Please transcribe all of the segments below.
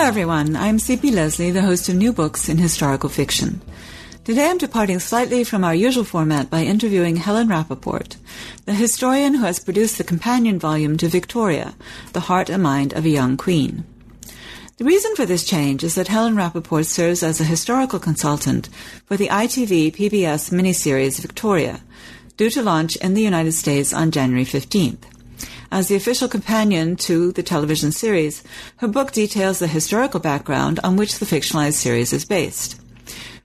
Hello, everyone. I'm C.P. Lesley, the host of New Books in Historical Fiction. Today I'm departing slightly from our usual format by interviewing Helen Rappaport, the historian who has produced the companion volume to Victoria, The Heart and Mind of a Young Queen. The reason for this change is that Helen Rappaport serves as a historical consultant for the ITV PBS miniseries Victoria, due to launch in the United States on January 15th. As the official companion to the television series, her book details the historical background on which the fictionalized series is based.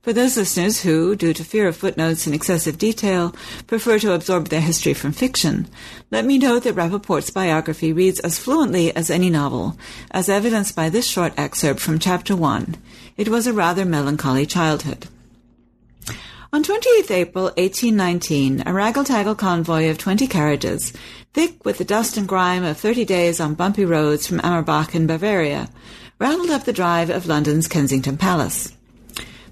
For those listeners who, due to fear of footnotes and excessive detail, prefer to absorb their history from fiction, let me note that Rappaport's biography reads as fluently as any novel, as evidenced by this short excerpt from Chapter 1. It was a rather melancholy childhood. On 28th April 1819, a raggle-taggle convoy of 20 carriages, thick with the dust and grime of 30 days on bumpy roads from Amorbach in Bavaria, rattled up the drive of London's Kensington Palace.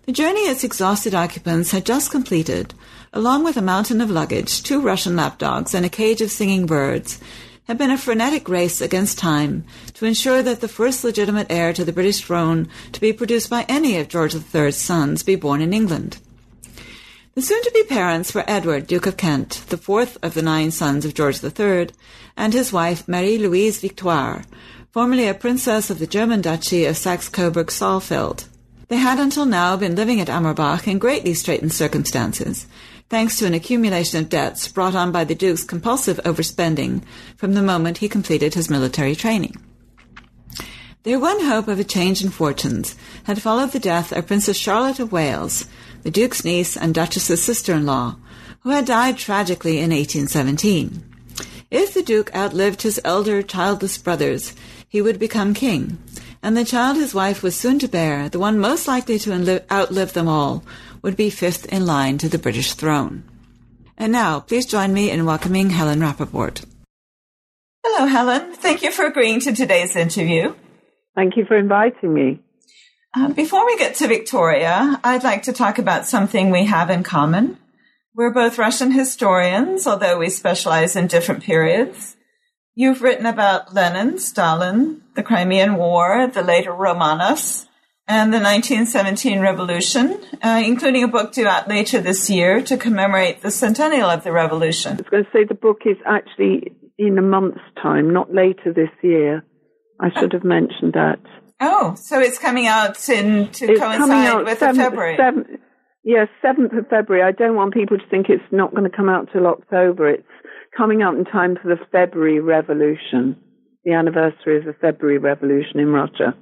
The journey its exhausted occupants had just completed, along with a mountain of luggage, two Russian lapdogs, and a cage of singing birds, had been a frenetic race against time to ensure that the first legitimate heir to the British throne to be produced by any of George III's sons be born in England. The soon-to-be parents were Edward, Duke of Kent, the fourth of the nine sons of George III, and his wife Marie-Louise Victoire, formerly a princess of the German duchy of Saxe-Coburg-Saalfeld. They had until now been living at Amorbach in greatly straitened circumstances, thanks to an accumulation of debts brought on by the Duke's compulsive overspending from the moment he completed his military training. Their one hope of a change in fortunes had followed the death of Princess Charlotte of Wales, the Duke's niece and Duchess's sister-in-law, who had died tragically in 1817. If the Duke outlived his elder childless brothers, he would become king, and the child his wife was soon to bear, the one most likely to outlive them all, would be fifth in line to the British throne. And now, please join me in welcoming Helen Rappaport. Hello, Helen. Thank you for agreeing to today's interview. Thank you for inviting me. Uh, before we get to Victoria, I'd like to talk about something we have in common. We're both Russian historians, although we specialize in different periods. You've written about Lenin, Stalin, the Crimean War, the later Romanovs, and the 1917 revolution, uh, including a book due out later this year to commemorate the centennial of the revolution. I was going to say the book is actually in a month's time, not later this year. I should have mentioned that. Oh, so it's coming out in to it's coincide with February. Yes, seventh of February. I don't want people to think it's not going to come out till October. It's coming out in time for the February Revolution, the anniversary of the February Revolution in Russia.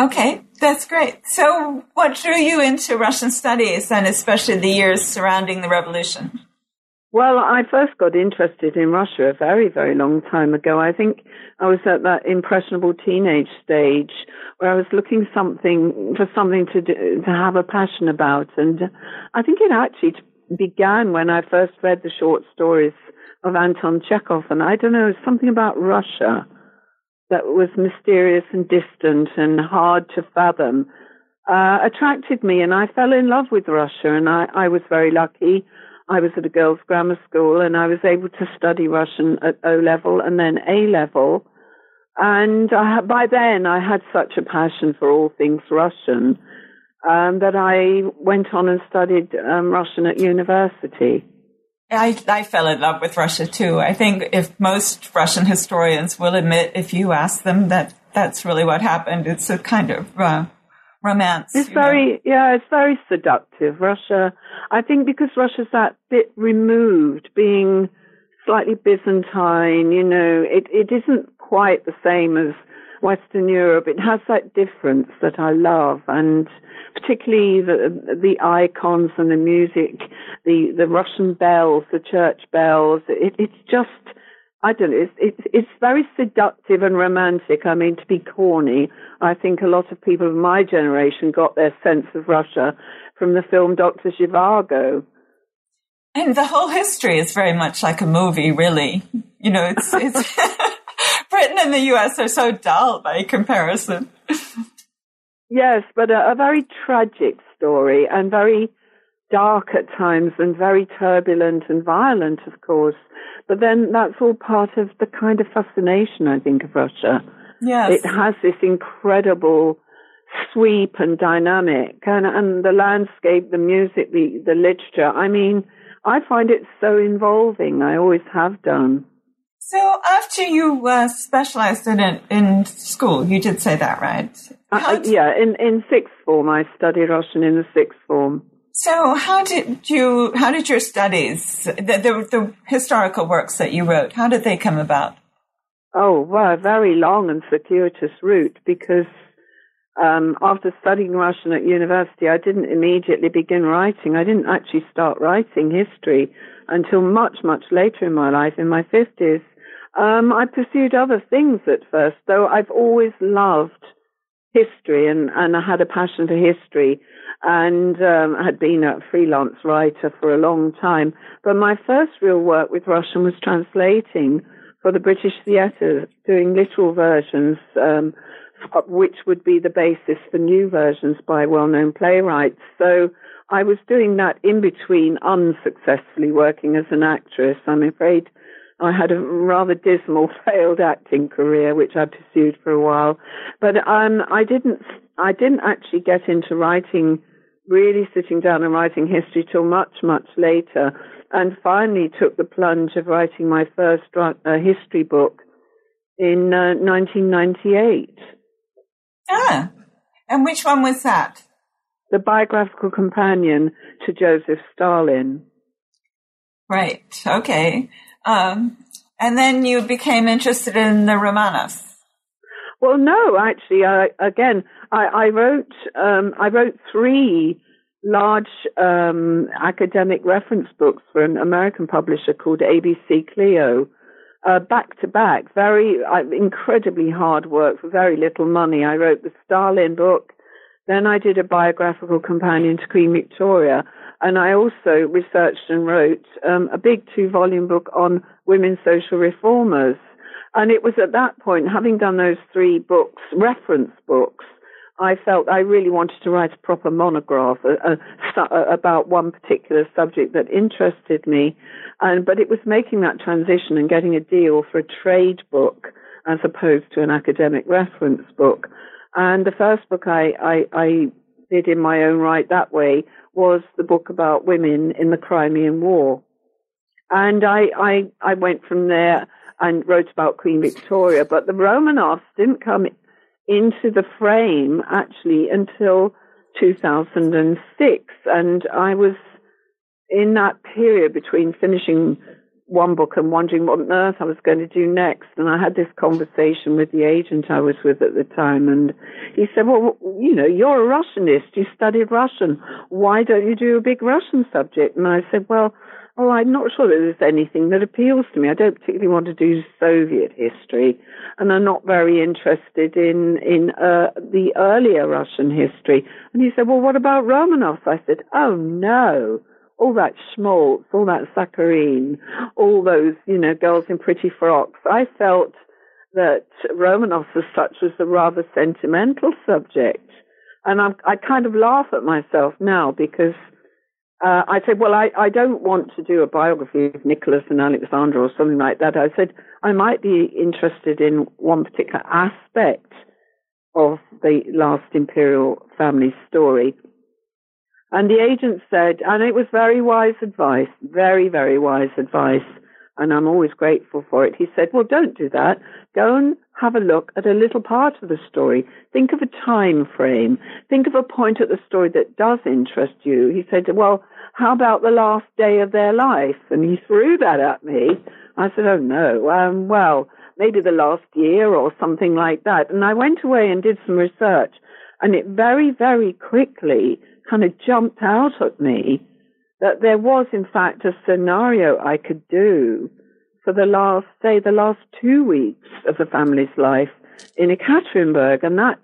Okay, that's great. So, what drew you into Russian studies, and especially the years surrounding the revolution? Well, I first got interested in Russia a very, very long time ago. I think I was at that impressionable teenage stage where I was looking something for something to do, to have a passion about, and I think it actually began when I first read the short stories of Anton Chekhov, and I don't know something about Russia that was mysterious and distant and hard to fathom. Uh, attracted me, and I fell in love with Russia, and I, I was very lucky. I was at a girls' grammar school and I was able to study Russian at O level and then A level. And I, by then I had such a passion for all things Russian um, that I went on and studied um, Russian at university. I, I fell in love with Russia too. I think if most Russian historians will admit, if you ask them that that's really what happened, it's a kind of uh, romance. It's very, know. yeah, it's very seductive. Russia, I think because Russia's that bit removed, being slightly Byzantine, you know, it, it isn't quite the same as Western Europe. It has that difference that I love, and particularly the the icons and the music, the the Russian bells, the church bells. It, it's just I don't know. It's, it's, it's very seductive and romantic. I mean, to be corny, I think a lot of people of my generation got their sense of Russia from the film Doctor Zhivago. And the whole history is very much like a movie, really. You know, it's, it's Britain and the US are so dull by comparison. yes, but a, a very tragic story and very dark at times and very turbulent and violent, of course. But then that's all part of the kind of fascination, I think, of Russia. Yes. It has this incredible sweep and dynamic and, and the landscape, the music, the, the literature. I mean, I find it so involving. I always have done. So after you uh, specialized in it in school, you did say that, right? Uh, yeah, in, in sixth form, I studied Russian in the sixth form. So, how did you? How did your studies, the, the, the historical works that you wrote, how did they come about? Oh, well, a very long and circuitous route because um, after studying Russian at university, I didn't immediately begin writing. I didn't actually start writing history until much, much later in my life, in my 50s. Um, I pursued other things at first, though I've always loved history and, and I had a passion for history and um, had been a freelance writer for a long time. But my first real work with Russian was translating for the British Theatre, doing literal versions, um, which would be the basis for new versions by well-known playwrights. So I was doing that in between unsuccessfully working as an actress. I'm afraid I had a rather dismal failed acting career, which I pursued for a while. But um, I didn't, I didn't actually get into writing, really sitting down and writing history till much, much later, and finally took the plunge of writing my first uh, history book in uh, 1998. Ah, and which one was that? The biographical companion to Joseph Stalin. Right. Okay. Um, and then you became interested in the Romanovs. Well, no, actually, I, again, I, I wrote um, I wrote three large um, academic reference books for an American publisher called ABC Clio, uh, back to back. Very uh, incredibly hard work for very little money. I wrote the Stalin book, then I did a biographical companion to Queen Victoria, and I also researched and wrote um, a big two volume book on women social reformers. And it was at that point, having done those three books, reference books, I felt I really wanted to write a proper monograph uh, uh, about one particular subject that interested me. And, but it was making that transition and getting a deal for a trade book as opposed to an academic reference book. And the first book I, I, I did in my own right that way was the book about women in the Crimean War. And I, I, I went from there and wrote about Queen Victoria, but the Romanovs didn't come into the frame actually until 2006. And I was in that period between finishing one book and wondering what on earth I was going to do next. And I had this conversation with the agent I was with at the time, and he said, "Well, you know, you're a Russianist. You studied Russian. Why don't you do a big Russian subject?" And I said, "Well." Oh, I'm not sure that there's anything that appeals to me. I don't particularly want to do Soviet history, and I'm not very interested in in uh, the earlier Russian history. And he said, "Well, what about Romanovs?" I said, "Oh no, all that schmaltz, all that saccharine, all those, you know, girls in pretty frocks. I felt that Romanovs as such was a rather sentimental subject. And I'm, I kind of laugh at myself now because uh, I said, well, I, I don't want to do a biography of Nicholas and Alexandra or something like that. I said, I might be interested in one particular aspect of the last imperial family story. And the agent said, and it was very wise advice, very, very wise advice, and I'm always grateful for it. He said, well, don't do that. Go and have a look at a little part of the story. Think of a time frame. Think of a point at the story that does interest you. He said, well, how about the last day of their life? And he threw that at me. I said, oh no, um, well, maybe the last year or something like that. And I went away and did some research and it very, very quickly kind of jumped out at me that there was, in fact, a scenario I could do for the last, say, the last two weeks of the family's life in Ekaterinburg, and that's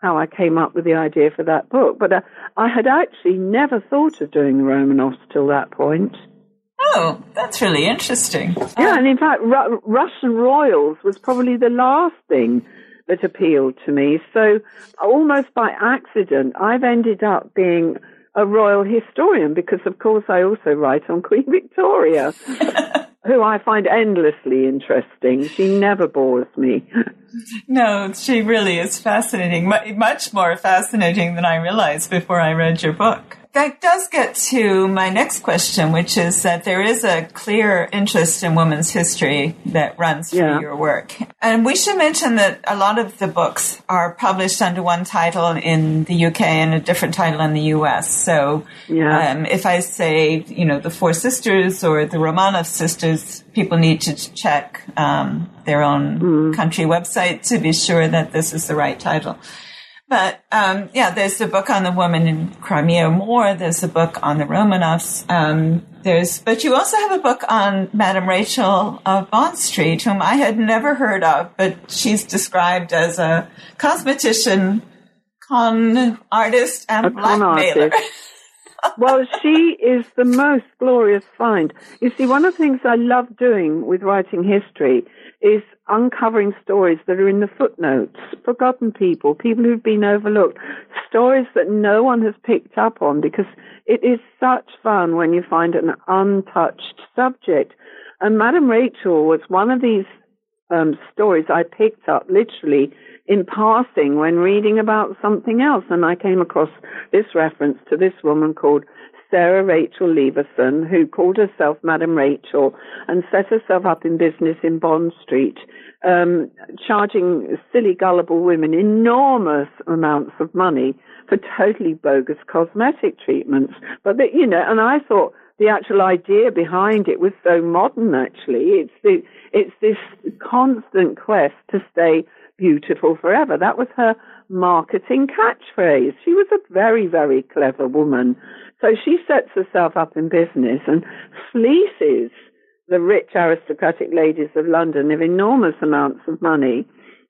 how I came up with the idea for that book. But uh, I had actually never thought of doing the Romanovs till that point. Oh, that's really interesting. Yeah, and in fact, Ru- Russian royals was probably the last thing that appealed to me. So almost by accident, I've ended up being a royal historian because, of course, I also write on Queen Victoria. who I find endlessly interesting. She never bores me. No, she really is fascinating, much more fascinating than I realized before I read your book that does get to my next question, which is that there is a clear interest in women's history that runs through your work. And we should mention that a lot of the books are published under one title in the UK and a different title in the US. So yeah. um, if I say, you know, the Four Sisters or the Romanov Sisters, people need to check um, their own mm. country website to be sure that this is the right title. But um, yeah, there's the book on the woman in Crimea War. There's a book on the Romanovs. Um, there's, but you also have a book on Madame Rachel of Bond Street, whom I had never heard of, but she's described as a cosmetician, con artist, and a blackmailer. well, she is the most glorious find. You see, one of the things I love doing with writing history is uncovering stories that are in the footnotes, forgotten people, people who've been overlooked, stories that no one has picked up on because it is such fun when you find an untouched subject. And Madame Rachel was one of these um, stories I picked up literally in passing when reading about something else. And I came across this reference to this woman called Sarah Rachel Leverson, who called herself Madame Rachel and set herself up in business in Bond Street, um, charging silly, gullible women enormous amounts of money for totally bogus cosmetic treatments. But, you know, and I thought the actual idea behind it was so modern, actually. It's, the, it's this constant quest to stay beautiful forever. That was her marketing catchphrase. She was a very, very clever woman so she sets herself up in business and fleeces the rich aristocratic ladies of London of enormous amounts of money,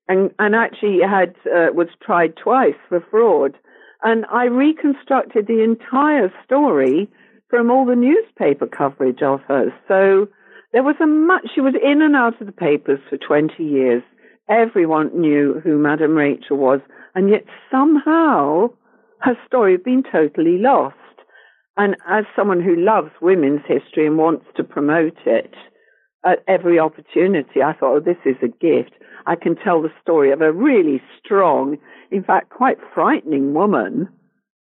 and and actually had uh, was tried twice for fraud. And I reconstructed the entire story from all the newspaper coverage of her. So there was a much. She was in and out of the papers for twenty years. Everyone knew who Madame Rachel was, and yet somehow her story had been totally lost. And as someone who loves women's history and wants to promote it at every opportunity, I thought, oh, this is a gift. I can tell the story of a really strong, in fact, quite frightening woman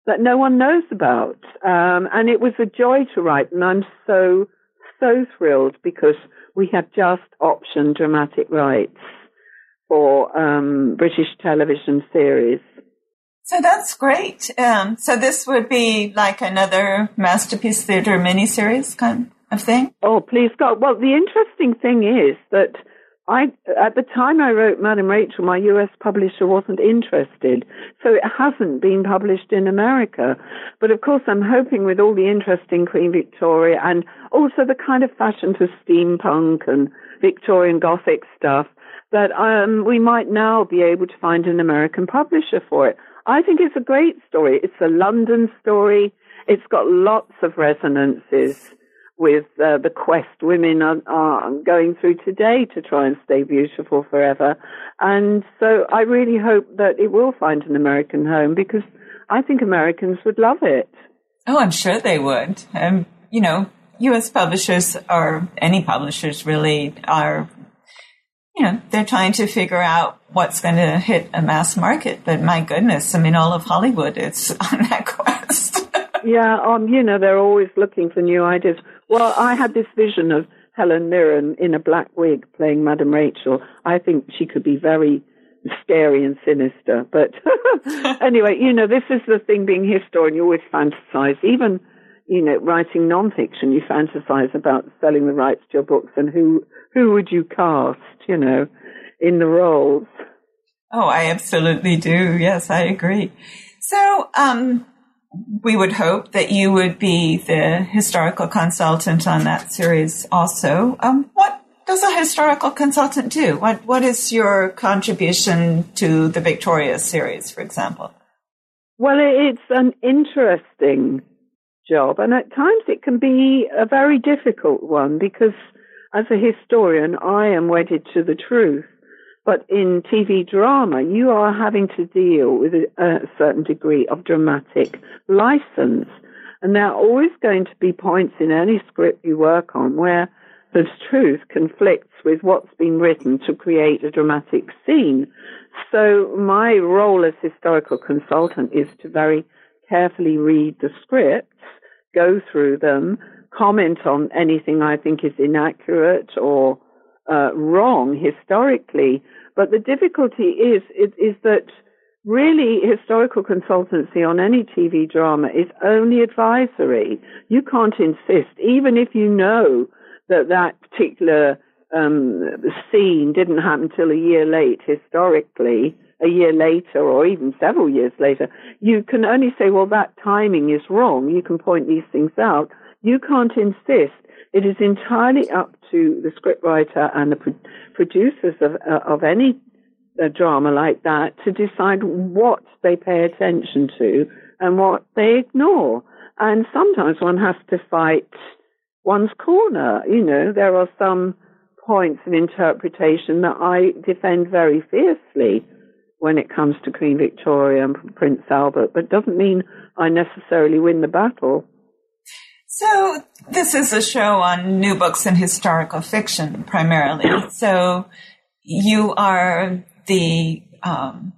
that no one knows about. Um, and it was a joy to write, and I'm so, so thrilled because we have just optioned dramatic rights for um, British television series. So that's great. Um, so this would be like another masterpiece theater miniseries kind of thing. Oh, please God! Well, the interesting thing is that I, at the time I wrote Madame Rachel, my U.S. publisher wasn't interested, so it hasn't been published in America. But of course, I'm hoping with all the interest in Queen Victoria and also the kind of fashion for steampunk and Victorian Gothic stuff that um, we might now be able to find an American publisher for it. I think it's a great story. It's a London story. It's got lots of resonances with uh, the quest women are, are, going through today to try and stay beautiful forever. And so I really hope that it will find an American home because I think Americans would love it. Oh, I'm sure they would. Um, you know, U.S. publishers or any publishers really are you know, they're trying to figure out what's going to hit a mass market. But my goodness, I mean, all of Hollywood is on that quest. yeah, um, you know, they're always looking for new ideas. Well, I had this vision of Helen Mirren in a black wig playing Madame Rachel. I think she could be very scary and sinister. But anyway, you know, this is the thing being historian, you always fantasize. Even, you know, writing nonfiction, you fantasize about selling the rights to your books and who who would you cast, you know, in the roles? Oh, I absolutely do. Yes, I agree. So, um, we would hope that you would be the historical consultant on that series also. Um, what does a historical consultant do? What What is your contribution to the Victoria series, for example? Well, it's an interesting job, and at times it can be a very difficult one because, as a historian, I am wedded to the truth. But in TV drama, you are having to deal with a, a certain degree of dramatic license. And there are always going to be points in any script you work on where the truth conflicts with what's been written to create a dramatic scene. So my role as historical consultant is to very carefully read the scripts, go through them, comment on anything I think is inaccurate or uh, wrong historically. But the difficulty is, is, is that really historical consultancy on any TV drama is only advisory. You can't insist, even if you know that that particular um, scene didn't happen till a year late historically, a year later or even several years later, you can only say, well, that timing is wrong. You can point these things out. You can't insist. It is entirely up to the scriptwriter and the pro- producers of, uh, of any uh, drama like that to decide what they pay attention to and what they ignore. And sometimes one has to fight one's corner. You know, there are some points of interpretation that I defend very fiercely when it comes to Queen Victoria and Prince Albert, but doesn't mean I necessarily win the battle. So this is a show on new books and historical fiction primarily. So you are the um,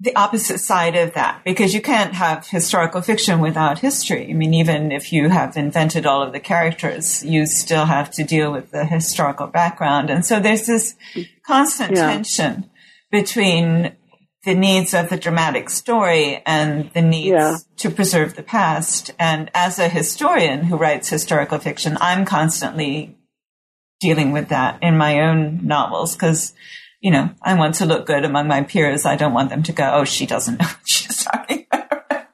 the opposite side of that because you can't have historical fiction without history. I mean, even if you have invented all of the characters, you still have to deal with the historical background. And so there's this constant yeah. tension between the needs of the dramatic story and the needs yeah. to preserve the past. And as a historian who writes historical fiction, I'm constantly dealing with that in my own novels because you know, I want to look good among my peers. I don't want them to go, oh, she doesn't know what she's talking about.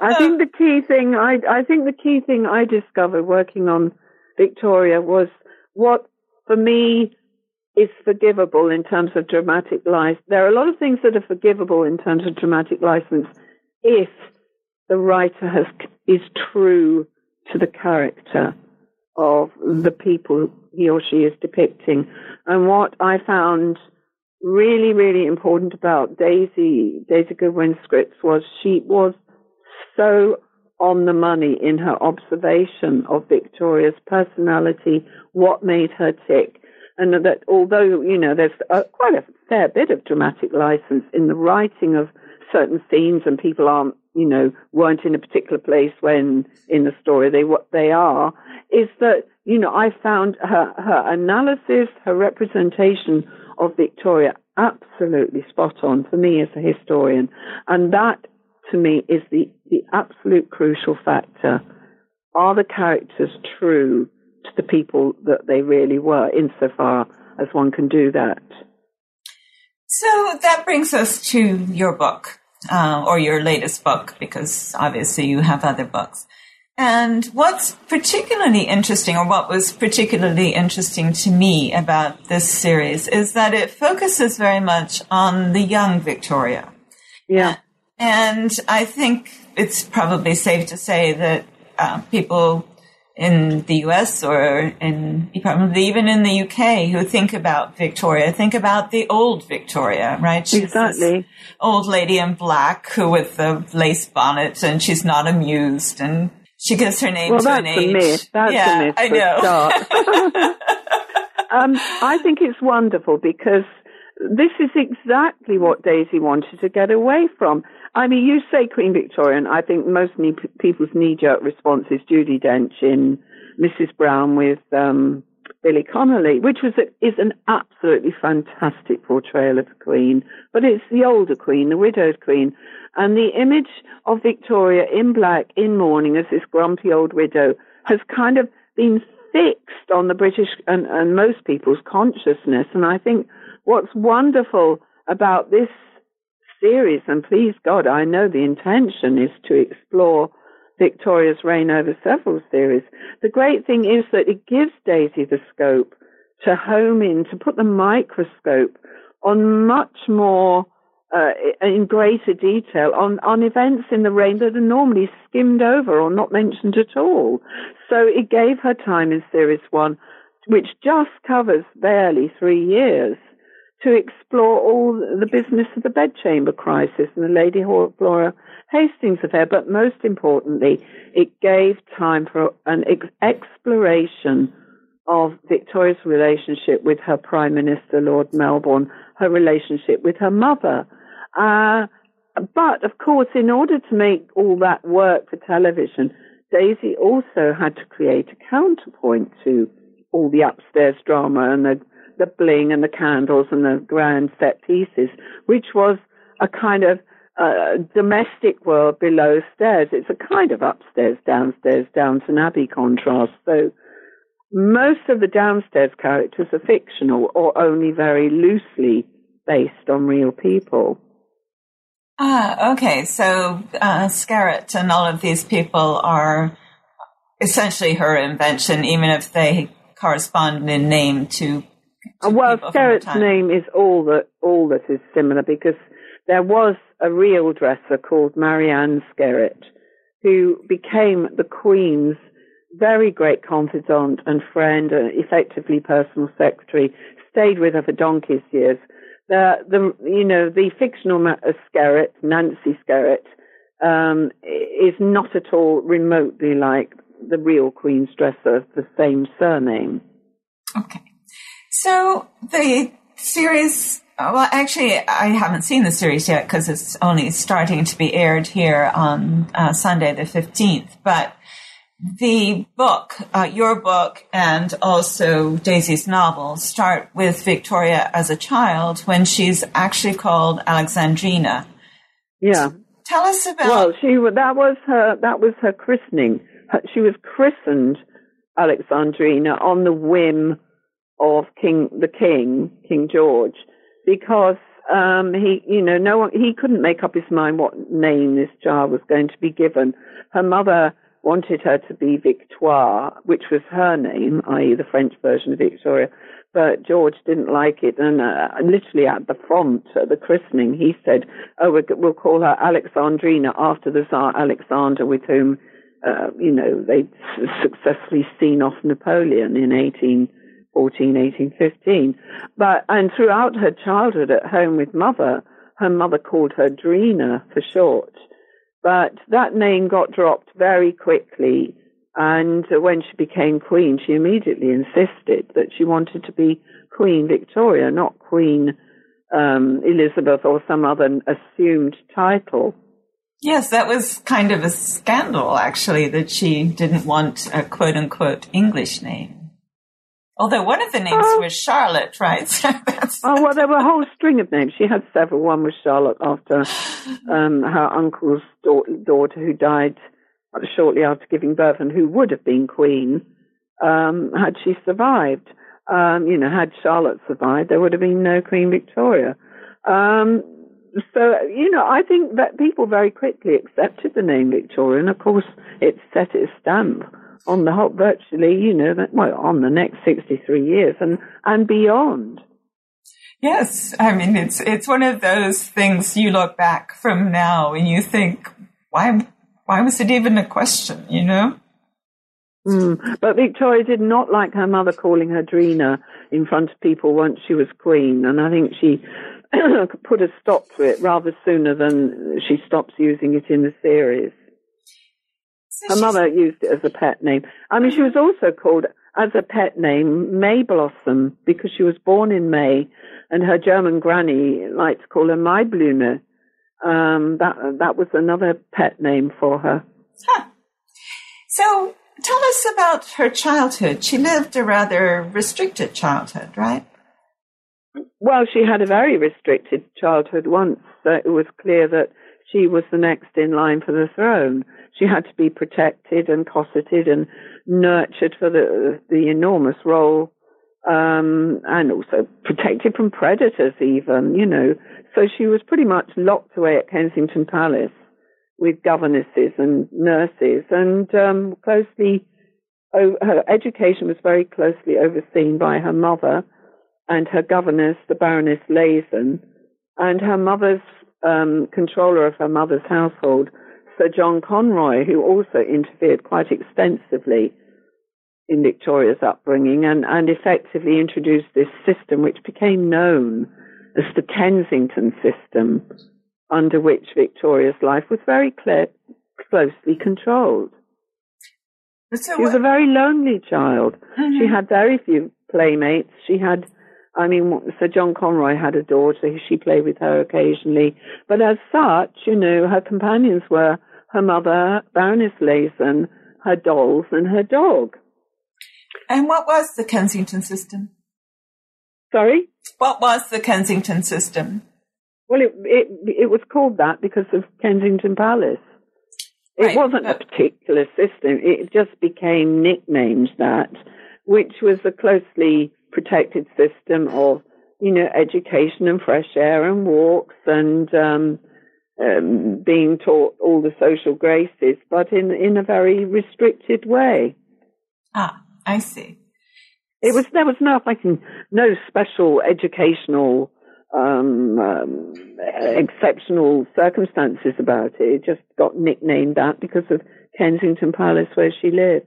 I think the key thing I, I think the key thing I discovered working on Victoria was what for me is forgivable in terms of dramatic license. There are a lot of things that are forgivable in terms of dramatic license if the writer has is true to the character of the people he or she is depicting. And what I found really, really important about Daisy, Daisy Goodwin's scripts was she was so on the money in her observation of Victoria's personality, what made her tick. And that although, you know, there's a, quite a fair bit of dramatic license in the writing of certain scenes and people aren't, you know, weren't in a particular place when in the story they what they are, is that, you know, I found her, her analysis, her representation of Victoria absolutely spot on for me as a historian. And that to me is the, the absolute crucial factor. Are the characters true to the people that they really were, insofar as one can do that? So that brings us to your book, uh, or your latest book, because obviously you have other books. And what's particularly interesting, or what was particularly interesting to me about this series, is that it focuses very much on the young Victoria. Yeah. And I think it's probably safe to say that uh, people in the US or in probably even in the UK who think about Victoria think about the old Victoria, right? She's exactly. old lady in black who with the lace bonnet and she's not amused and she gives her name well, to an age. Myth. That's yeah, a myth. I know. um, I think it's wonderful because this is exactly what Daisy wanted to get away from. I mean, you say Queen Victoria, and I think most knee, people's knee-jerk response is Judi Dench in Mrs. Brown with um, Billy Connolly, which was a, is an absolutely fantastic portrayal of the Queen. But it's the older Queen, the widowed Queen, and the image of Victoria in black, in mourning, as this grumpy old widow, has kind of been fixed on the British and, and most people's consciousness. And I think what's wonderful about this series, and please God, I know the intention is to explore Victoria's reign over several series. The great thing is that it gives Daisy the scope to home in, to put the microscope on much more, uh, in greater detail on, on events in the reign that are normally skimmed over or not mentioned at all. So it gave her time in series one, which just covers barely three years to explore all the business of the bedchamber crisis and the Lady Flora Hastings affair. But most importantly, it gave time for an ex- exploration of Victoria's relationship with her Prime Minister, Lord Melbourne, her relationship with her mother. Uh, but of course, in order to make all that work for television, Daisy also had to create a counterpoint to all the upstairs drama and the the bling and the candles and the grand set pieces, which was a kind of uh, domestic world below stairs. It's a kind of upstairs, downstairs, Downton Abbey contrast. So most of the downstairs characters are fictional or only very loosely based on real people. Ah, okay. So uh, Skerrett and all of these people are essentially her invention, even if they correspond in name to well, Skerrett's name is all that all that is similar because there was a real dresser called Marianne Skerrett who became the Queen's very great confidant and friend, and effectively personal secretary. Stayed with her for donkey's years. The, the you know the fictional Skerrett, Nancy Skerrett, um, is not at all remotely like the real Queen's dresser the same surname. Okay. So the series, well, actually, I haven't seen the series yet because it's only starting to be aired here on uh, Sunday the 15th. But the book, uh, your book, and also Daisy's novel start with Victoria as a child when she's actually called Alexandrina. Yeah. Tell us about. Well, she that was her that was her christening. She was christened Alexandrina on the whim of King, the King, King George, because um, he, you know, no one, he couldn't make up his mind what name this child was going to be given. Her mother wanted her to be Victoire, which was her name, i.e., the French version of Victoria. But George didn't like it, and uh, literally at the font, at the christening, he said, "Oh, we'll call her Alexandrina after the Tsar Alexander, with whom, uh, you know, they'd successfully seen off Napoleon in 18." 14, 18, 15. But, and throughout her childhood at home with mother, her mother called her Drina for short. But that name got dropped very quickly. And when she became queen, she immediately insisted that she wanted to be Queen Victoria, not Queen um, Elizabeth or some other assumed title. Yes, that was kind of a scandal, actually, that she didn't want a quote unquote English name. Although one of the names uh, was Charlotte, right? oh, well, there were a whole string of names. She had several. One was Charlotte after um, her uncle's da- daughter who died shortly after giving birth and who would have been queen um, had she survived. Um, you know, had Charlotte survived, there would have been no Queen Victoria. Um, so, you know, I think that people very quickly accepted the name Victoria, and of course, it set its stamp on the whole, virtually, you know, that, well, on the next 63 years and, and beyond. Yes. I mean, it's, it's one of those things you look back from now and you think, why, why was it even a question, you know? Mm. But Victoria did not like her mother calling her Drina in front of people once she was queen, and I think she put a stop to it rather sooner than she stops using it in the series. Her mother used it as a pet name. I mean, she was also called as a pet name May Blossom because she was born in May, and her German granny liked to call her Maiblume. Um, that that was another pet name for her. Huh. So, tell us about her childhood. She lived a rather restricted childhood, right? Well, she had a very restricted childhood. Once uh, it was clear that she was the next in line for the throne. She had to be protected and cosseted and nurtured for the the enormous role, um, and also protected from predators. Even you know, so she was pretty much locked away at Kensington Palace with governesses and nurses, and um, closely. Oh, her education was very closely overseen by her mother and her governess, the Baroness Lehzen, and her mother's um, controller of her mother's household, Sir John Conroy, who also interfered quite extensively in Victoria's upbringing and, and effectively introduced this system which became known as the Kensington system, under which Victoria's life was very clear, closely controlled. So she was a very lonely child. Mm-hmm. She had very few playmates. She had, I mean, Sir John Conroy had a daughter. She played with her occasionally. But as such, you know, her companions were her mother, Baroness Lehzen, her dolls, and her dog. And what was the Kensington system? Sorry? What was the Kensington system? Well, it, it, it was called that because of Kensington Palace. It Right, wasn't a particular system. It just became nicknamed that, which was a closely protected system of, you know, education and fresh air and walks and um, um, being taught all the social graces, but in in a very restricted way. Ah, I see. It was there was no nothing, no special educational, um, um, exceptional circumstances about it. It just got nicknamed that because of Kensington Palace where she lived.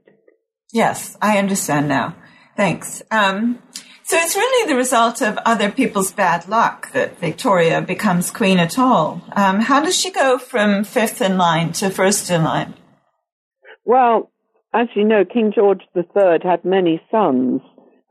Yes, I understand now. Thanks. Um, so it's really the result of other people's bad luck that Victoria becomes queen at all. Um, how does she go from fifth in line to first in line? Well, as you know, King George III had many sons,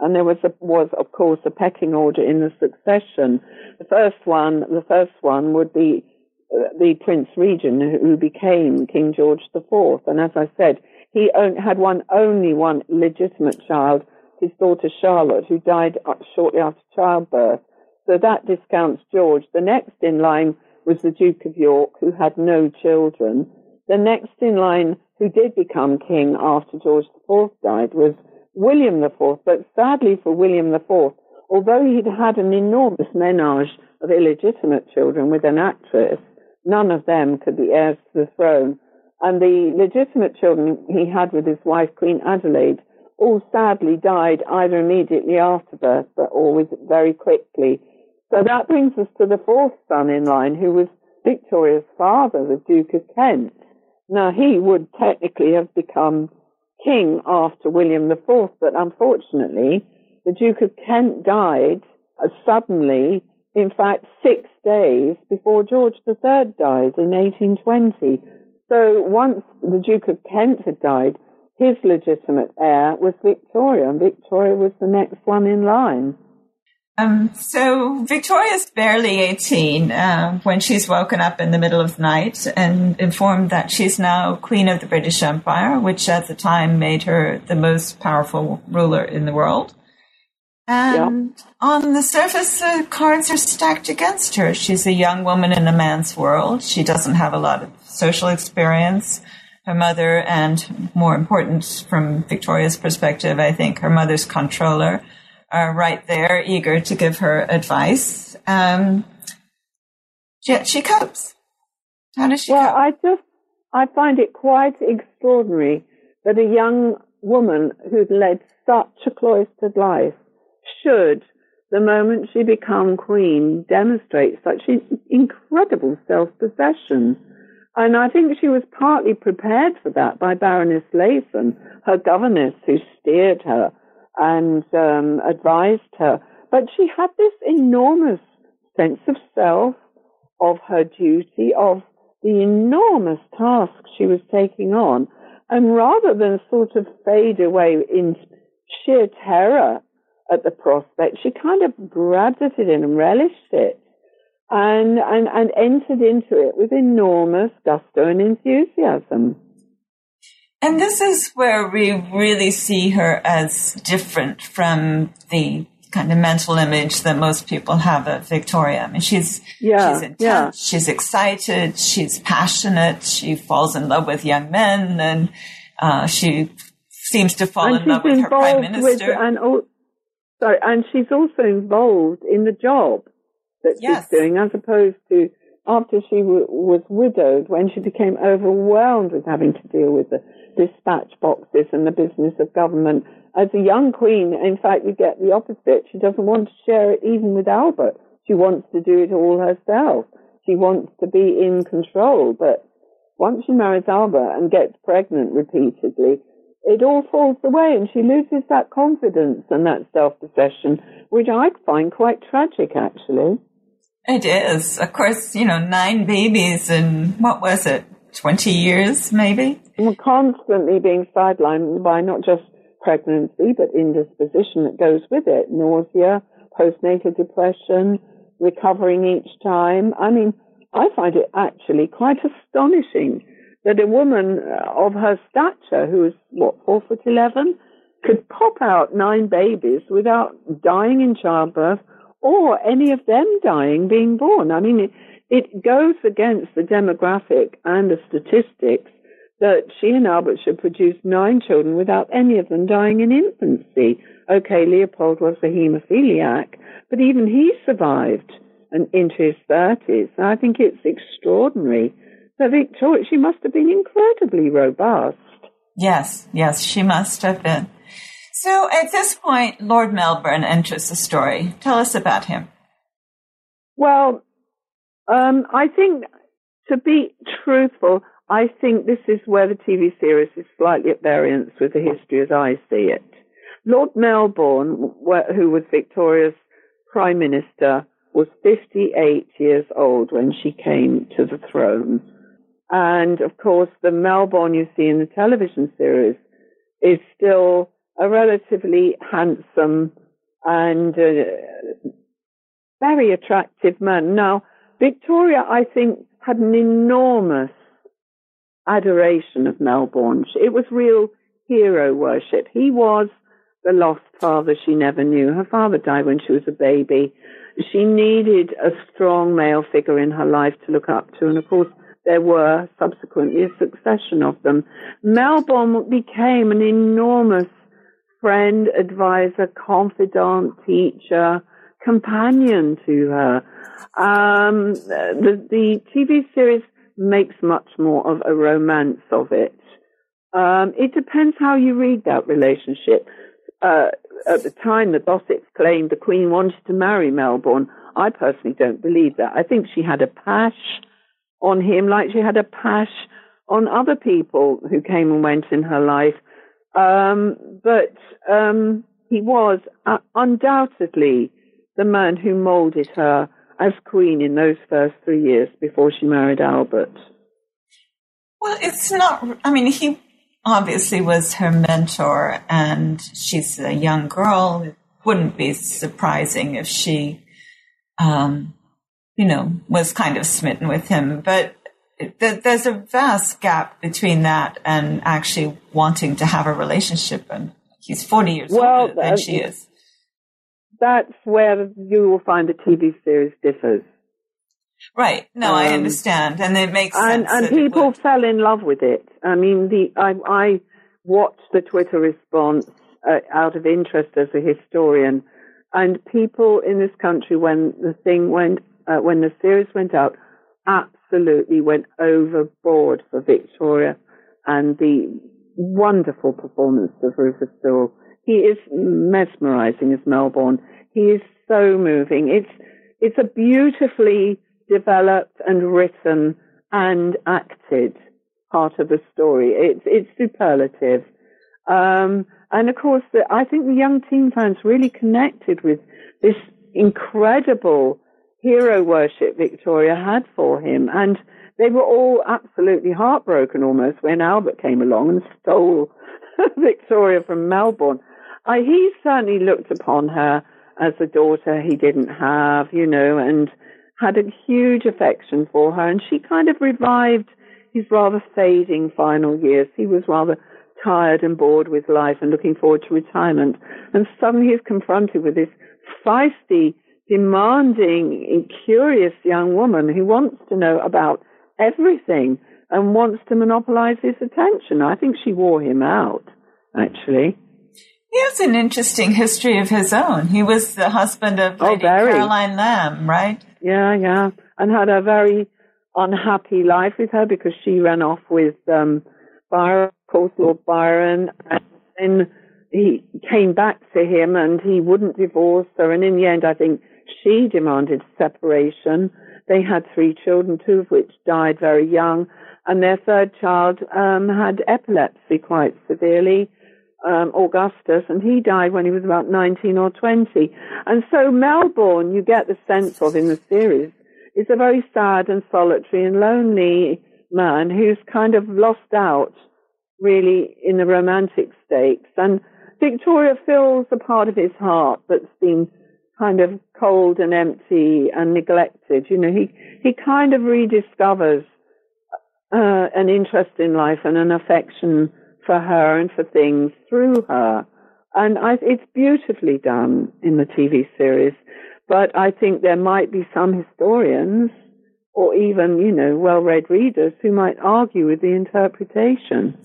and there was, a, was of course, a pecking order in the succession. The first one, the first one would be uh, the Prince Regent, who became King George IV. And as I said, he had one only one legitimate child, his daughter Charlotte, who died uh, shortly after childbirth. So that discounts George. The next in line was the Duke of York, who had no children. The next in line, who did become king after George IV died, was William IV. But sadly for William IV, although he'd had an enormous menage of illegitimate children with an actress, none of them could be heirs to the throne. And the legitimate children he had with his wife, Queen Adelaide, all sadly died either immediately after birth but with very quickly. So that brings us to the fourth son in line, who was Victoria's father, the Duke of Kent. Now he would technically have become king after William IV, but unfortunately, the Duke of Kent died suddenly, in fact, six days before George III died in 1820. So once the Duke of Kent had died, his legitimate heir was Victoria, and Victoria was the next one in line. Um, so Victoria's barely 18 uh, when she's woken up in the middle of the night and informed that she's now Queen of the British Empire, which at the time made her the most powerful ruler in the world. And on the surface, the cards are stacked against her. She's a young woman in a man's world. She doesn't have a lot of social experience. Her mother, and more important from Victoria's perspective, I think her mother's controller, are right there, eager to give her advice. Um, yet she copes. How does she Well, cope? I just I find it quite extraordinary that a young woman who'd led such a cloistered life should, the moment she become queen, demonstrate such incredible self-possession. And I think she was partly prepared for that by Baroness Lehzen, her governess, who steered her and um, advised her. But she had this enormous sense of self, of her duty, of the enormous task she was taking on. And rather than sort of fade away in sheer terror at the prospect, she kind of grabbed at it and relished it and, and, and entered into it with enormous gusto and enthusiasm. And this is where we really see her as different from the kind of mental image that most people have of Victoria. I mean, she's, Yeah, she's intense, yeah. she's excited, she's passionate, she falls in love with young men, and uh, she seems to fall and in love with her prime involved with, minister. and al- sorry, and she's also involved in the job that Yes. she's doing, as opposed to after she w- was widowed, when she became overwhelmed with having to deal with the dispatch boxes and the business of government. As a young queen, in fact, you get the opposite. She doesn't want to share it even with Albert. She wants to do it all herself. She wants to be in control. But once she marries Albert and gets pregnant repeatedly, it all falls away and she loses that confidence and that self-possession, which I find quite tragic, actually. It is. Of course, you know, nine babies in, what was it, 20 years, maybe? We're constantly being sidelined by not just pregnancy, but indisposition that goes with it. Nausea, postnatal depression, recovering each time. I mean, I find it actually quite astonishing that a woman of her stature, who is, what, four foot eleven, could pop out nine babies without dying in childbirth or any of them dying being born. I mean, it, it goes against the demographic and the statistics that she and Albert should produce nine children without any of them dying in infancy. Okay, Leopold was a haemophiliac, but even he survived and into his thirties. I think it's extraordinary. So Victoria, she must have been incredibly robust. Yes, yes, she must have been. So at this point, Lord Melbourne enters the story. Tell us about him. Well, um, I think, to be truthful, I think this is where the TV series is slightly at variance with the history as I see it. Lord Melbourne, who was Victoria's Prime Minister, was 58 years old when she came to the throne. And of course, the Melbourne you see in the television series is still a relatively handsome and uh, very attractive man. Now, Victoria, I think, had an enormous adoration of Melbourne. It was real hero worship. He was the lost father she never knew. Her father died when she was a baby. She needed a strong male figure in her life to look up to, and of course, there were subsequently a succession of them. Melbourne became an enormous friend, advisor, confidant, teacher, companion to her. Um, the, the TV series makes much more of a romance of it. Um, it depends how you read that relationship. Uh, at the time, the gossips claimed the Queen wanted to marry Melbourne. I personally don't believe that. I think she had a pash on him like she had a pash on other people who came and went in her life. Um, but um, he was uh, undoubtedly the man who molded her as queen in those first three years before she married Albert. Well, it's not, I mean, he obviously was her mentor, and she's a young girl. It wouldn't be surprising if she, um, you know, was kind of smitten with him. But there's a vast gap between that and actually wanting to have a relationship. And he's 40 years well, older than uh, she is. That's where you will find the TV series differs. Right. No, um, I understand, and it makes sense. And, and people fell in love with it. I mean, the I, I watched the Twitter response uh, out of interest as a historian, and people in this country, when the thing went, uh, when the series went out, absolutely went overboard for Victoria and the wonderful performance of Rufus Sewell. He is mesmerizing as Melbourne. He is so moving. It's it's a beautifully developed and written and acted part of the story. It's it's superlative. Um, and of course, the, I think the young teen fans really connected with this incredible hero worship Victoria had for him. And they were all absolutely heartbroken almost when Albert came along and stole Victoria from Melbourne. I, he certainly looked upon her as a daughter he didn't have, you know, and had a huge affection for her. And she kind of revived his rather fading final years. He was rather tired and bored with life and looking forward to retirement. And suddenly he's confronted with this feisty demanding, curious young woman who wants to know about everything and wants to monopolize his attention. I think she wore him out, actually. He has an interesting history of his own. He was the husband of oh, Caroline Lamb, right? Yeah, yeah. And had a very unhappy life with her because she ran off with um, Byron, of course, Lord Byron, and then he came back to him and he wouldn't divorce her. And in the end, I think she demanded separation. They had three children, two of which died very young, and their third child um, had epilepsy quite severely. Um, Augustus, and he died when he was about 19 or 20. And so Melbourne, you get the sense of in the series, is a very sad and solitary and lonely man who's kind of lost out really in the romantic stakes. And Victoria fills a part of his heart that's been kind of cold and empty and neglected. You know, he, he kind of rediscovers uh, an interest in life and an affection for her and for things through her. And I, it's beautifully done in the TV series. But I think there might be some historians or even, you know, well-read readers who might argue with the interpretation.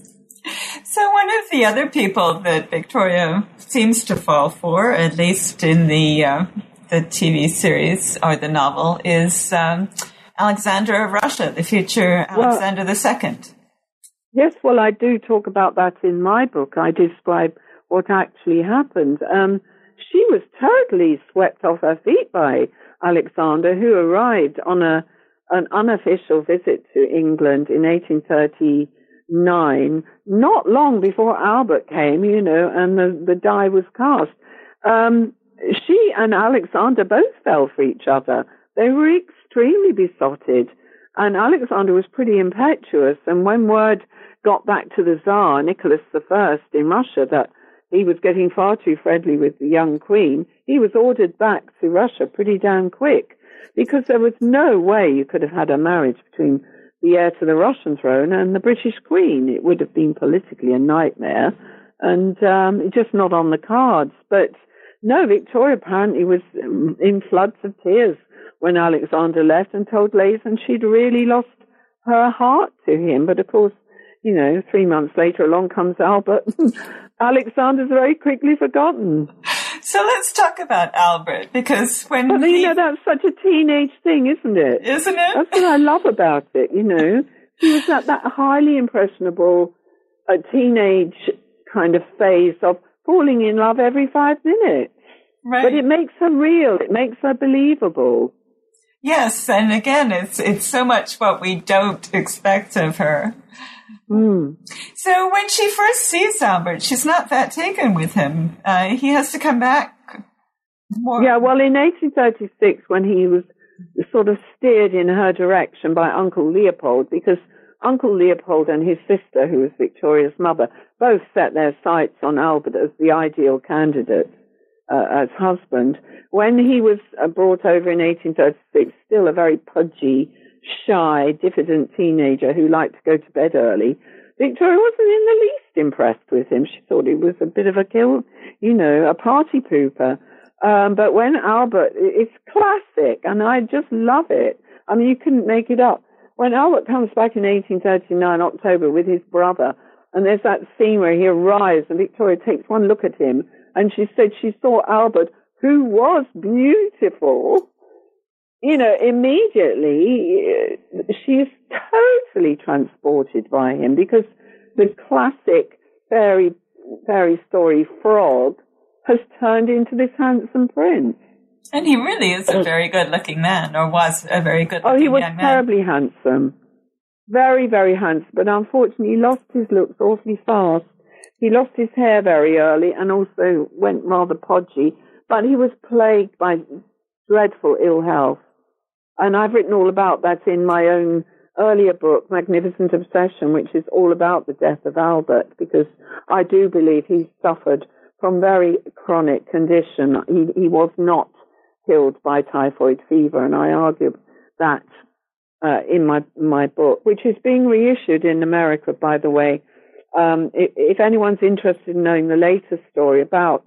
So one of the other people that Victoria seems to fall for, at least in the uh, the TV series or the novel, is um, Alexander of Russia, the future Alexander well, II. Yes, well, I do talk about that in my book. I describe what actually happened. Um, she was totally swept off her feet by Alexander, who arrived on a an unofficial visit to England in 1839, not long before Albert came, you know, and the, the die was cast. Um, she and Alexander both fell for each other. They were extremely besotted, and Alexander was pretty impetuous. And when word got back to the Tsar, Nicholas I, in Russia, that he was getting far too friendly with the young queen, he was ordered back to Russia pretty damn quick because there was no way you could have had a marriage between the heir to the Russian throne and the British queen. It would have been politically a nightmare and um, just not on the cards. But no, Victoria apparently was um, in floods of tears when Alexander left and told Lehzen she'd really lost her heart to him. But of course, you know, three months later along comes Albert. Alexander's very quickly forgotten. So let's talk about Albert because when but, he, you know that's such a teenage thing, isn't it? Isn't it? That's what I love about it. You know, he was at that highly impressionable, a teenage kind of phase of falling in love every five minutes. Right. But it makes her real. It makes her believable. Yes, and again, it's it's so much what we don't expect of her. Mm. So when she first sees Albert, she's not that taken with him. Uh, he has to come back. More. Yeah, well, in 1836, when he was sort of steered in her direction by Uncle Leopold, because Uncle Leopold and his sister, who was Victoria's mother, both set their sights on Albert as the ideal candidate uh, as husband. When he was uh, brought over in 1836, still a very pudgy, shy, diffident teenager who liked to go to bed early, Victoria wasn't in the least impressed with him. She thought he was a bit of a kill, you know, a party pooper. Um, but when Albert, it's classic, and I just love it. I mean, you couldn't make it up. When Albert comes back in 1839, October, with his brother, and there's that scene where he arrives, and Victoria takes one look at him, and she said she saw Albert, who was beautiful, you know, immediately uh, she's totally transported by him because the classic fairy fairy story frog has turned into this handsome prince. And he really is a very good looking man, or was a very good looking man. Oh, he was terribly handsome. Very, very handsome. But unfortunately, he lost his looks awfully fast. He lost his hair very early and also went rather podgy. But he was plagued by dreadful ill health. And I've written all about that in my own earlier book, Magnificent Obsession, which is all about the death of Albert, because I do believe he suffered from very chronic condition. He, he was not killed by typhoid fever, and I argue that uh, in my my book, which is being reissued in America, by the way. Um, if, if, anyone's interested in knowing the latest story about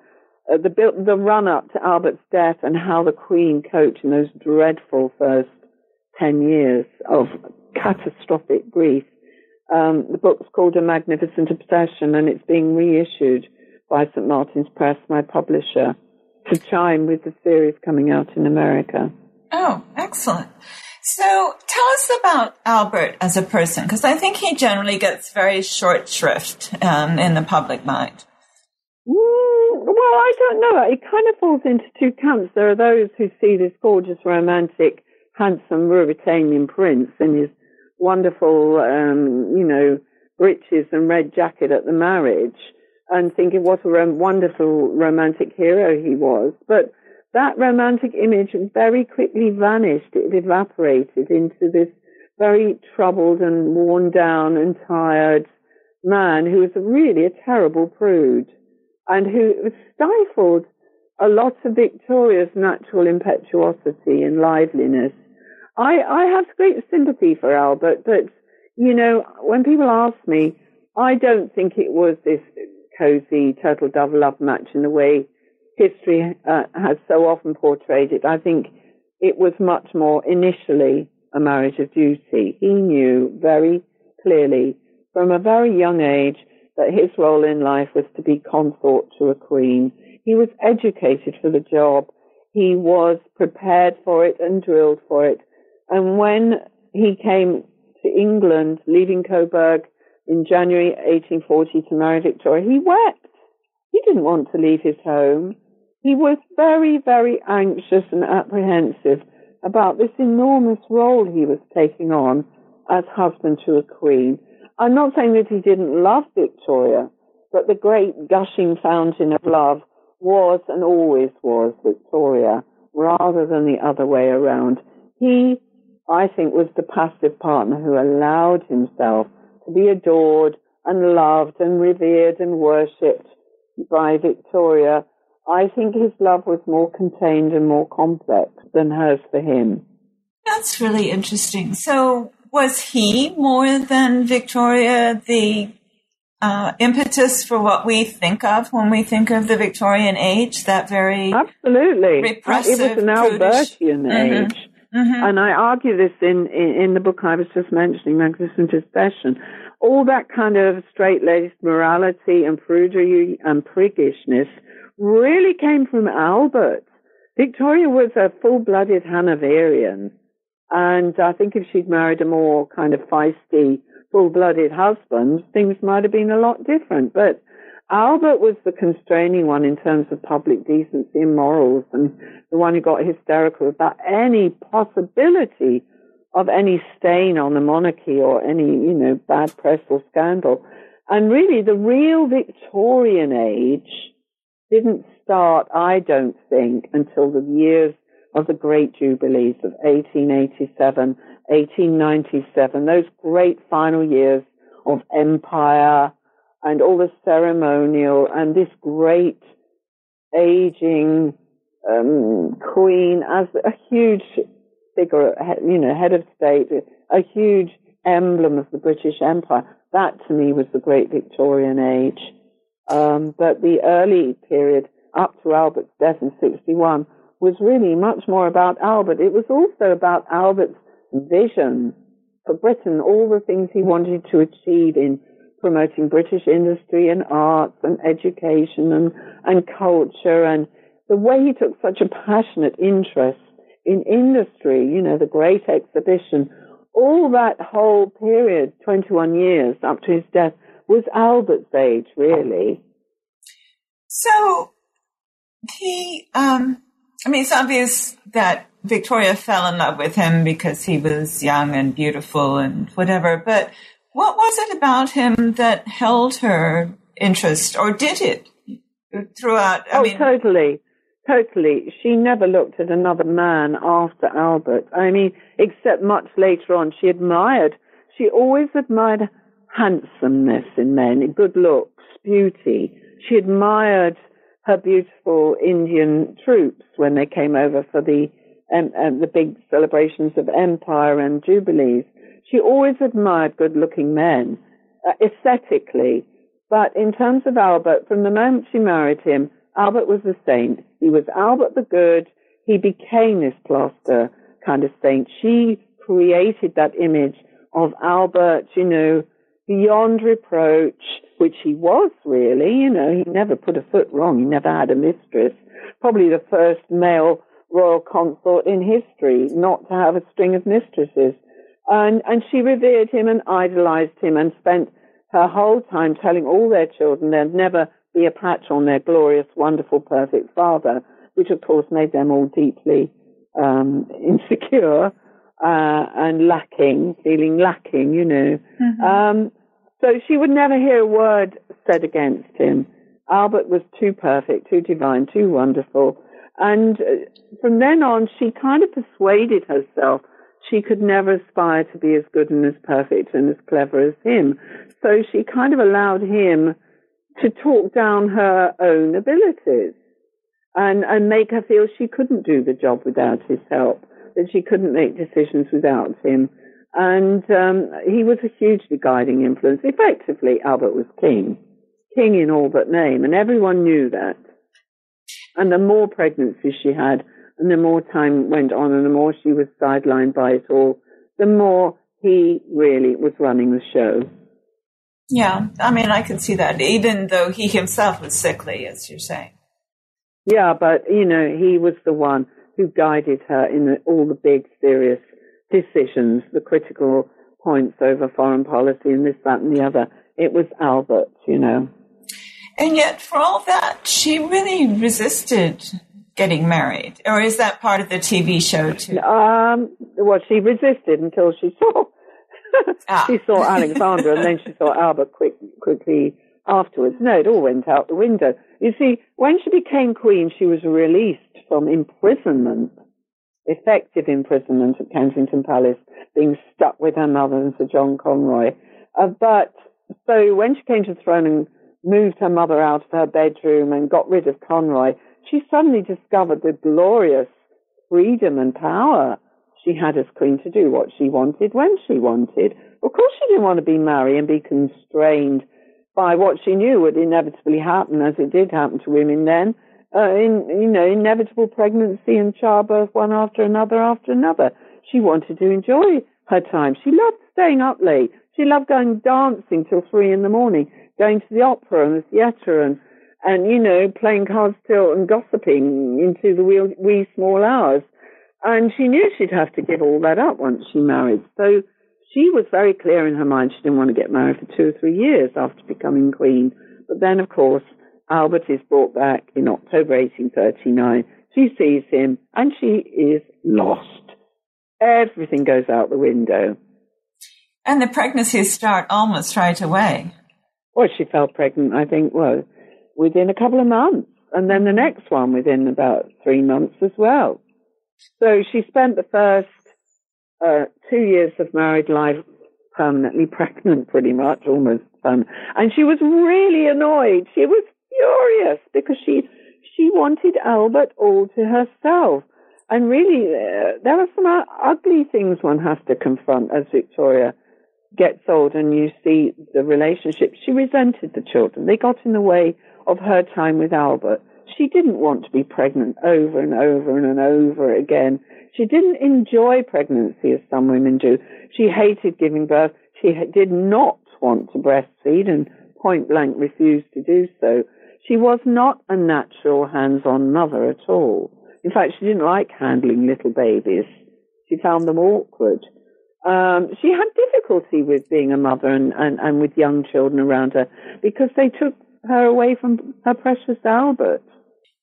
uh, the the run up to Albert's death and how the Queen coped in those dreadful first ten years of catastrophic grief. Um, the book's called A Magnificent Obsession, and it's being reissued by St. Martin's Press, my publisher, to chime with the series coming out in America. Oh, excellent. So tell us about Albert as a person, because I think he generally gets very short shrift um, in the public mind. Mm, well, I don't know. It kind of falls into two camps. There are those who see this gorgeous, romantic, handsome Ruritanian prince in his wonderful, um, you know, breeches and red jacket at the marriage and thinking what a rom- wonderful romantic hero he was. But that romantic image very quickly vanished. It evaporated into this very troubled and worn down and tired man who was really a terrible prude and who stifled a lot of Victoria's natural impetuosity and liveliness. I, I have great sympathy for Albert, but, you know, when people ask me, I don't think it was this cozy turtle dove love match in the way history uh, has so often portrayed it. I think it was much more initially a marriage of duty. He knew very clearly from a very young age that his role in life was to be consort to a queen. He was educated for the job. He was prepared for it and drilled for it. And when he came to England, leaving Coburg in January 1840 to marry Victoria, he wept. He didn't want to leave his home. He was very, very anxious and apprehensive about this enormous role he was taking on as husband to a queen. I'm not saying that he didn't love Victoria, but the great gushing fountain of love was and always was Victoria, rather than the other way around. He, I think, was the passive partner who allowed himself to be adored and loved and revered and worshipped by Victoria. I think his love was more contained and more complex than hers for him. That's really interesting. So, was he more than Victoria the uh, impetus for what we think of when we think of the Victorian age? That very absolutely repressive. It was an Albertian mm-hmm. age. Mm-hmm. Mm-hmm. And I argue this in, in, in, the book I was just mentioning, Magnificent Obsession. All that kind of straight-laced morality and prudery and priggishness really came from Albert. Victoria was a full-blooded Hanoverian. And I think if she'd married a more kind of feisty, full-blooded husband, things might have been a lot different. But Albert was the constraining one in terms of public decency and morals, and the one who got hysterical about any possibility of any stain on the monarchy or any, you know, bad press or scandal. And really, the real Victorian age didn't start, I don't think, until the years of the great jubilees of 1887, 1897, those great final years of empire and all the ceremonial and this great aging um, queen as a huge figure, you know, head of state, a huge emblem of the British Empire. That to me was the great Victorian age. Um, but the early period up to Albert's death in 61 was really much more about Albert. It was also about Albert's vision for Britain, all the things he wanted to achieve in promoting British industry and arts and education and, and culture and the way he took such a passionate interest in industry, you know, the great exhibition, all that whole period, 21 years up to his death, was Albert's age, really. So he, um, I mean, it's obvious that Victoria fell in love with him because he was young and beautiful and whatever. But what was it about him that held her interest, or did it throughout? I oh, mean, totally. Totally. She never looked at another man after Albert. I mean, except much later on, she admired, she always admired handsomeness in men, good looks, beauty. She admired her beautiful Indian troops when they came over for the um, um, the big celebrations of empire and jubilees. She always admired good-looking men uh, aesthetically, but in terms of Albert, from the moment she married him, Albert was a saint. He was Albert the Good. He became this plaster kind of saint. She created that image of Albert, you know, beyond reproach, which he was really, you know, he never put a foot wrong. He never had a mistress. Probably the first male royal consort in history, not to have a string of mistresses. And, and she revered him and idolized him and spent her whole time telling all their children there'd never be a patch on their glorious, wonderful, perfect father, which of course made them all deeply um, insecure uh, and lacking, feeling lacking, you know. Mm-hmm. Um, so she would never hear a word said against him. Albert was too perfect, too divine, too wonderful. And uh, from then on, she kind of persuaded herself she could never aspire to be as good and as perfect and as clever as him. So she kind of allowed him to talk down her own abilities and, and make her feel she couldn't do the job without his help, that she couldn't make decisions without him. And um, he was a hugely guiding influence. Effectively, Albert was king, king in all but name, and everyone knew that. And the more pregnancies she had, and the more time went on, and the more she was sidelined by it all, the more he really was running the show. Yeah, I mean, I can see that, even though he himself was sickly, as you're saying. Yeah, but, you know, he was the one who guided her in the, all the big, serious decisions, the critical points over foreign policy and this, that, and the other. It was Albert, you know. And yet, for all that, she really resisted getting married, or is that part of the TV show too? Um, well, she resisted until she saw ah. she saw Alexander, and then she saw Albert quick, quickly afterwards. No, it all went out the window. You see, when she became queen, she was released from imprisonment effective imprisonment at Kensington Palace, being stuck with her mother and Sir John Conroy. Uh, but so when she came to the throne and moved her mother out of her bedroom and got rid of Conroy, she suddenly discovered the glorious freedom and power she had as queen to do what she wanted when she wanted. Of course, she didn't want to be married and be constrained by what she knew would inevitably happen, as it did happen to women then, uh, in you know inevitable pregnancy and childbirth one after another after another. She wanted to enjoy her time. She loved staying up late. She loved going dancing till three in the morning, going to the opera and the theatre and and you know playing cards till and gossiping into the wee, wee small hours. And she knew she'd have to give all that up once she married. So she was very clear in her mind she didn't want to get married for two or three years after becoming queen. But then, of course, Albert is brought back in October 1839. She sees him and she is lost. Everything goes out the window. And the pregnancies start almost right away. Well, she fell pregnant, I think, well, within a couple of months. And then the next one within about three months as well. So she spent the first uh, two years of married life permanently pregnant, pretty much, almost. Um, and she was really annoyed. She was furious because she she wanted Albert all to herself. And really, uh, there are some ugly things one has to confront as Victoria gets old and you see the relationship. She resented the children. They got in the way of her time with Albert. She didn't want to be pregnant over and over and, over again. She didn't enjoy pregnancy as some women do. She hated giving birth. She did not want to breastfeed and point blank refused to do so. She was not a natural hands-on mother at all. In fact, she didn't like handling little babies. She found them awkward. Um, she had difficulty with being a mother and, and, and with young children around her because they took her away from her precious Albert.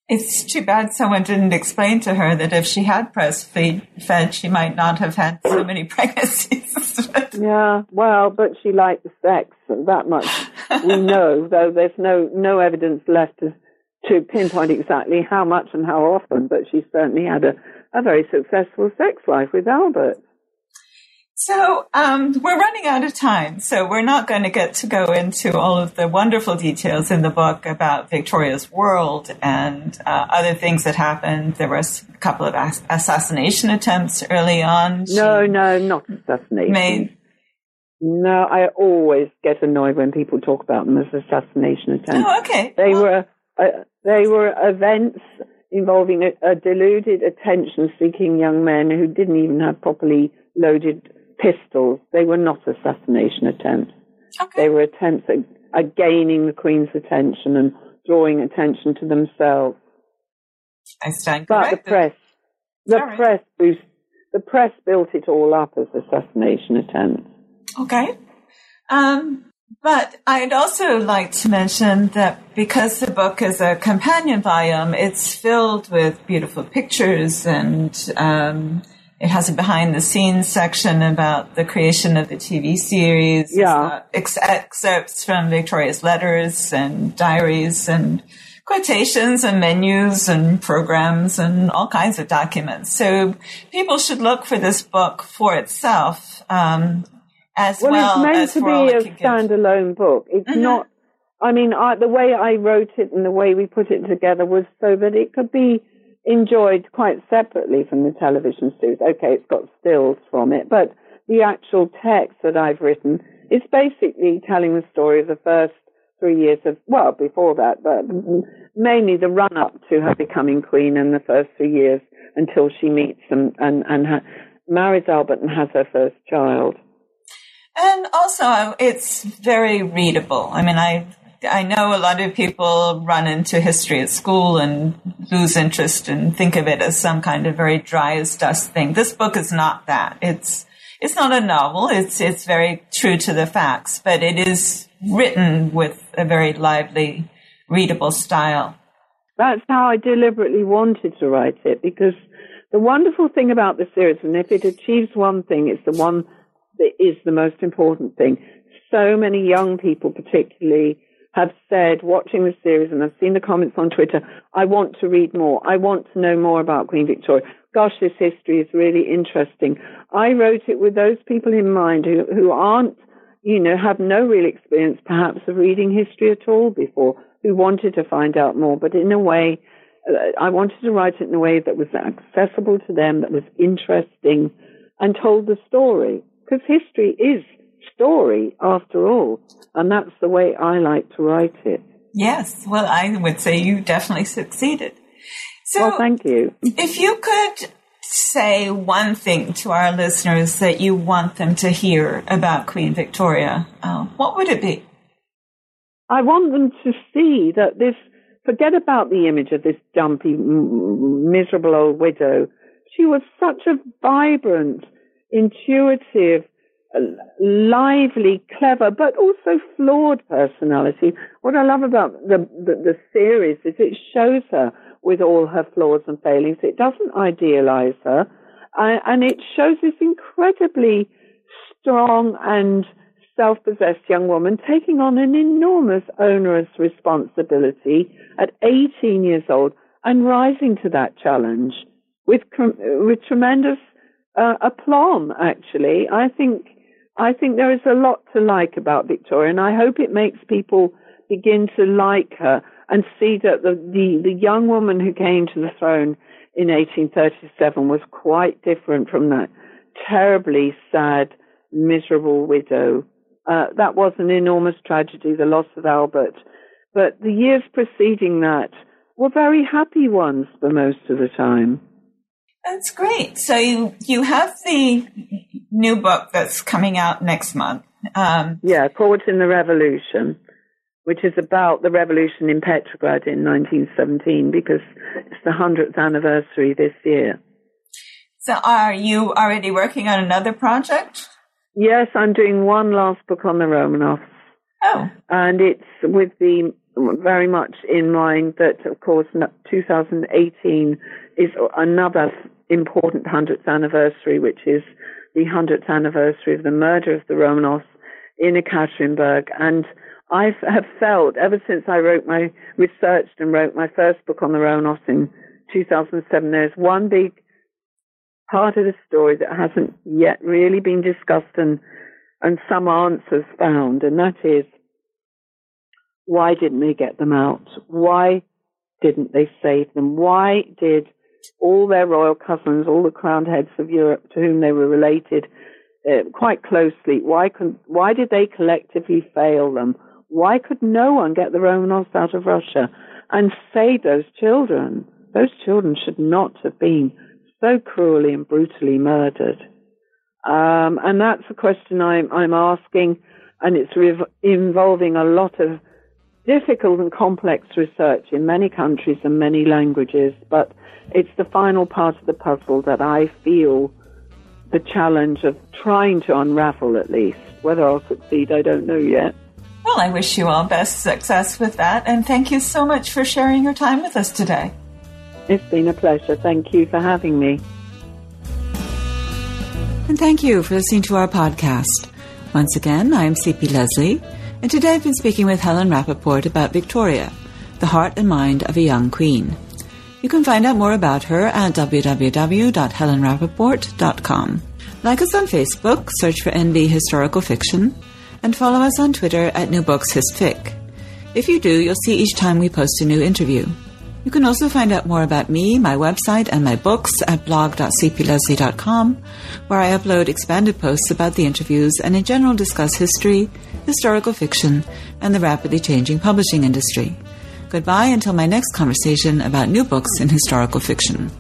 It's too bad someone didn't explain to her that if she had breastfed, fed, she might not have had so many pregnancies. yeah, well, but she liked the sex that much. we know, though there's no no evidence left to, to pinpoint exactly how much and how often. But she certainly had a, a very successful sex life with Albert. So um, we're running out of time, so we're not going to get to go into all of the wonderful details in the book about Victoria's world and uh, other things that happened. There was a couple of ass- assassination attempts early on. No, no, not assassination. Made, no, I always get annoyed when people talk about them as assassination attempts. Oh, okay. They well, were uh, they were events involving a, a deluded, attention-seeking young men who didn't even have properly loaded pistols. They were not assassination attempts. Okay. They were attempts at, at gaining the Queen's attention and drawing attention to themselves. I stand corrected. But the press, The Sorry. press boost, the press built it all up as assassination attempts. Okay. Um, but I'd also like to mention that because the book is a companion volume, it's filled with beautiful pictures and um, it has a behind the scenes section about the creation of the TV series. Yeah. Ex- excerpts from Victoria's letters and diaries and quotations and menus and programs and all kinds of documents. So people should look for this book for itself. Um, as well, well it's meant to be a standalone book. It's mm-hmm. not. I mean, I, the way I wrote it and the way we put it together was so that it could be enjoyed quite separately from the television series. Okay, it's got stills from it, but the actual text that I've written is basically telling the story of the first three years of, well, before that, but mainly the run up to her becoming queen and the first three years until she meets and, and, and ha- marries Albert and has her first child. And also, it's very readable. I mean, I I know a lot of people run into history at school and lose interest and think of it as some kind of very dry as dust thing. This book is not that. It's it's not a novel. It's it's very true to the facts, but it is written with a very lively, readable style. That's how I deliberately wanted to write it because the wonderful thing about the series, and if it achieves one thing, it's the one that is the most important thing. So many young people, particularly, have said, watching the series, and I've seen the comments on Twitter, I want to read more. I want to know more about Queen Victoria. Gosh, this history is really interesting. I wrote it with those people in mind who, who aren't, you know, have no real experience perhaps of reading history at all before, who wanted to find out more, but in a way, uh, I wanted to write it in a way that was accessible to them, that was interesting, and told the story. Because history is story after all. And that's the way I like to write it. Yes. Well, I would say you definitely succeeded. So, well, thank you. If you could say one thing to our listeners that you want them to hear about Queen Victoria, uh, what would it be? I want them to see that this, forget about the image of this dumpy, miserable old widow. She was such a vibrant, intuitive, lively, clever, but also flawed personality. What I love about the, the, the series is it shows her with all her flaws and failings. It doesn't idealize her, uh, and it shows this incredibly strong and self-possessed young woman taking on an enormous onerous responsibility at 18 years old and rising to that challenge with with tremendous uh, aplomb. Actually, I think I think there is a lot to like about Victoria, and I hope it makes people begin to like her and see that the, the, the young woman who came to the throne in 1837 was quite different from that terribly sad, miserable widow. Uh, that was an enormous tragedy, the loss of Albert. But the years preceding that were very happy ones for most of the time. That's great. So you you have the new book that's coming out next month. Um, yeah, Caught in the Revolution, which is about the revolution in Petrograd in 1917 because it's the 100th anniversary this year. So are you already working on another project? Yes, I'm doing one last book on the Romanovs. Oh. And it's with the very much in mind that, of course, 2018 is another important 100th anniversary, which is the 100th anniversary of the murder of the Romanovs in Ekaterinburg. And I have felt ever since I wrote my, researched and wrote my first book on the Romanovs in 2007, there's one big part of the story that hasn't yet really been discussed and, and some answers found, and that is why didn't they get them out? Why didn't they save them? Why did all their royal cousins, all the crowned heads of Europe to whom they were related uh, quite closely, why could, why did they collectively fail them? Why could no one get the Romanovs out of Russia and save those children? Those children should not have been so cruelly and brutally murdered. Um, and that's a question I'm, I'm asking, and it's re- involving a lot of difficult and complex research in many countries and many languages, but it's the final part of the puzzle that I feel the challenge of trying to unravel at least. Whether I'll succeed, I don't know yet. Well, I wish you all best success with that, and thank you so much for sharing your time with us today. It's been a pleasure. Thank you for having me. And thank you for listening to our podcast. Once again, I'm C.P. Lesley, and today I've been speaking with Helen Rappaport about Victoria, the heart and mind of a young queen. You can find out more about her at www.helenrappaport.com. Like us on Facebook, search for NB Historical Fiction, and follow us on Twitter at New Books HistFic. If you do, you'll see each time we post a new interview. You can also find out more about me, my website, and my books at blog.cplesley.com, where I upload expanded posts about the interviews and in general discuss history, historical fiction, and the rapidly changing publishing industry. Goodbye until my next conversation about new books in historical fiction.